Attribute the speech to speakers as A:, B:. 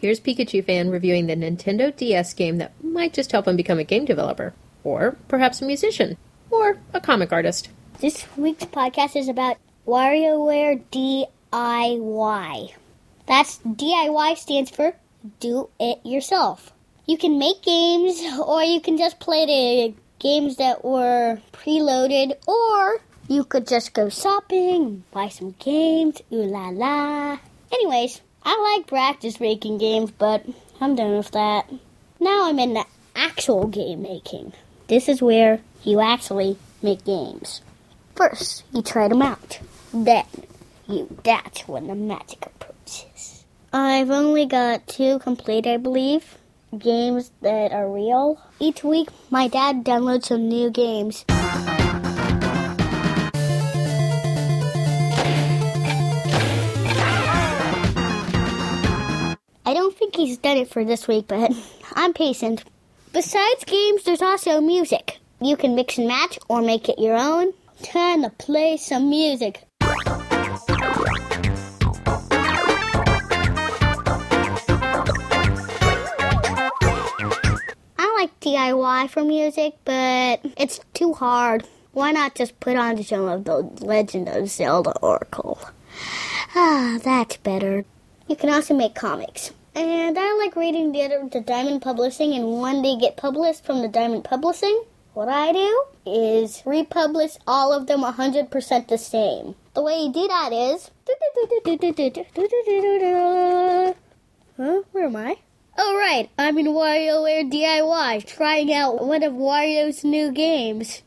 A: Here's Pikachu fan reviewing the Nintendo DS game that might just help him become a game developer, or perhaps a musician, or a comic artist.
B: This week's podcast is about WarioWare DIY. That's DIY stands for do it yourself. You can make games, or you can just play the games that were preloaded, or you could just go shopping, buy some games, ooh la la. Anyways, I like practice making games, but I'm done with that. Now I'm in the actual game making. This is where you actually make games. First, you try them out. Then, you that's when the magic approaches. I've only got two complete, I believe, games that are real. Each week, my dad downloads some new games. I don't think he's done it for this week, but I'm patient. Besides games, there's also music. You can mix and match or make it your own. Time to play some music. I like DIY for music, but it's too hard. Why not just put on some of the Legend of Zelda Oracle? Ah, that's better. You can also make comics. And I like reading the other the Diamond Publishing and when they get published from the Diamond Publishing, what I do is republish all of them 100% the same. The way you do that is Huh? Where am I? Oh right, I'm in WarioWare DIY trying out one of Wario's new games.